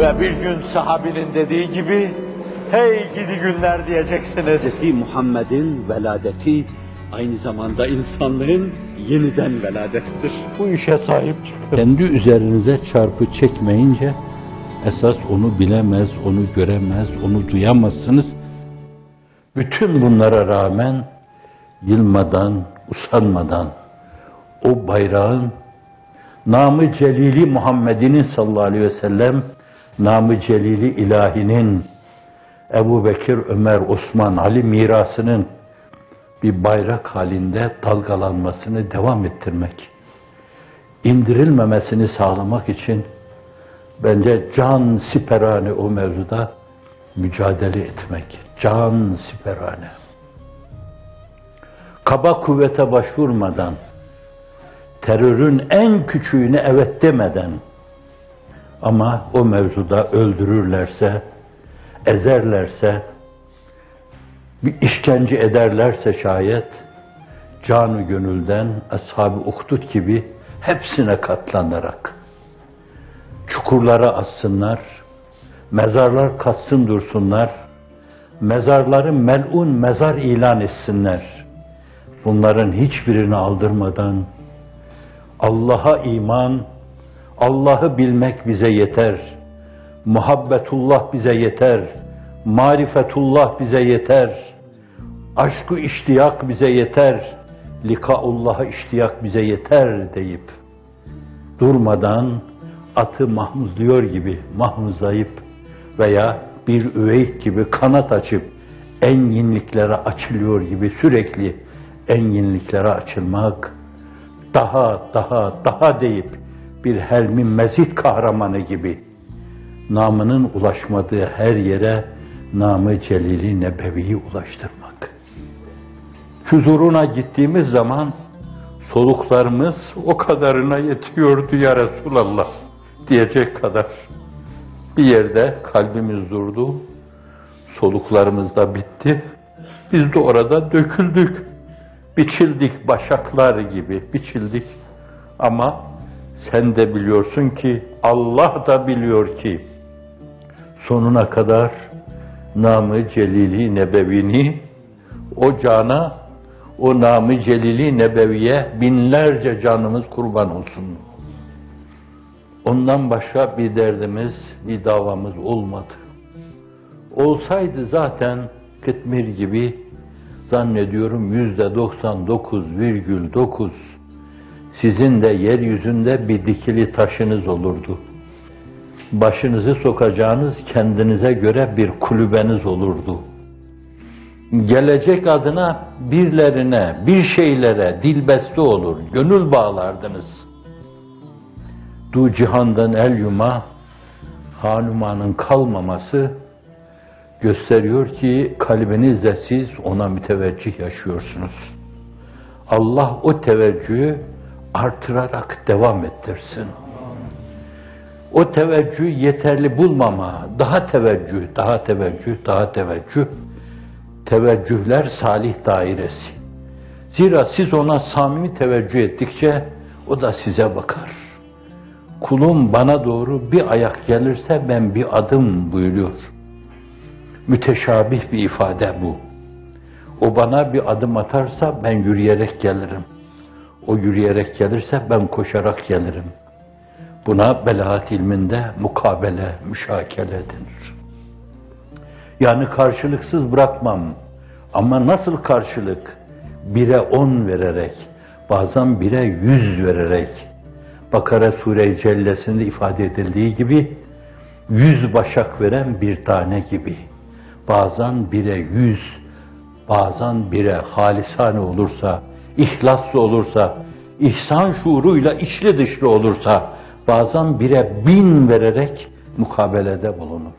Ve bir gün sahabinin dediği gibi, hey gidi günler diyeceksiniz. Hz. Muhammed'in veladeti aynı zamanda insanlığın yeniden veladettir. Bu işe sahip çıkın. Kendi üzerinize çarpı çekmeyince esas onu bilemez, onu göremez, onu duyamazsınız. Bütün bunlara rağmen yılmadan, usanmadan o bayrağın namı celili Muhammed'inin sallallahu aleyhi ve sellem namı celili ilahinin Ebu Bekir, Ömer, Osman, Ali mirasının bir bayrak halinde dalgalanmasını devam ettirmek, indirilmemesini sağlamak için bence can siperane o mevzuda mücadele etmek. Can siperane. Kaba kuvvete başvurmadan, terörün en küçüğüne evet demeden ama o mevzuda öldürürlerse, ezerlerse, bir işkence ederlerse şayet, canı gönülden ashab-ı uhdud gibi hepsine katlanarak çukurlara assınlar, mezarlar katsın dursunlar, mezarları melun mezar ilan etsinler. Bunların hiçbirini aldırmadan Allah'a iman, Allah'ı bilmek bize yeter. Muhabbetullah bize yeter. Marifetullah bize yeter. Aşkı iştiyak bize yeter. Likaullah'a iştiyak bize yeter deyip durmadan atı mahmuzluyor gibi mahmuzlayıp veya bir üveyk gibi kanat açıp enginliklere açılıyor gibi sürekli enginliklere açılmak, daha daha daha deyip bir helmi mezit kahramanı gibi namının ulaşmadığı her yere namı celili nebeviyi ulaştırmak. Huzuruna gittiğimiz zaman soluklarımız o kadarına yetiyordu ya Resulallah diyecek kadar. Bir yerde kalbimiz durdu, soluklarımız da bitti. Biz de orada döküldük, biçildik başaklar gibi biçildik. Ama sen de biliyorsun ki, Allah da biliyor ki, sonuna kadar namı celili nebevini, o cana, o namı celili nebeviye binlerce canımız kurban olsun. Ondan başka bir derdimiz, bir davamız olmadı. Olsaydı zaten Kıtmir gibi zannediyorum yüzde 99,9 sizin de yeryüzünde bir dikili taşınız olurdu. Başınızı sokacağınız kendinize göre bir kulübeniz olurdu. Gelecek adına birlerine, bir şeylere dilbeste olur, gönül bağlardınız. Du cihandan el yuma, hanumanın kalmaması gösteriyor ki kalbinizle siz ona müteveccih yaşıyorsunuz. Allah o teveccühü artırarak devam ettirsin. O teveccühü yeterli bulmama, daha teveccüh, daha teveccüh, daha teveccüh, teveccühler salih dairesi. Zira siz ona samimi teveccüh ettikçe o da size bakar. Kulum bana doğru bir ayak gelirse ben bir adım buyuruyor. Müteşabih bir ifade bu. O bana bir adım atarsa ben yürüyerek gelirim. O yürüyerek gelirse ben koşarak gelirim. Buna belaat ilminde mukabele, müşakele denir. Yani karşılıksız bırakmam. Ama nasıl karşılık? Bire on vererek, bazen bire yüz vererek. Bakara Sure-i Cellesi'nde ifade edildiği gibi, yüz başak veren bir tane gibi. Bazen bire yüz, bazen bire halisane olursa, ihlaslı olursa, ihsan şuuruyla içli dışlı olursa, bazen bire bin vererek mukabelede bulunur.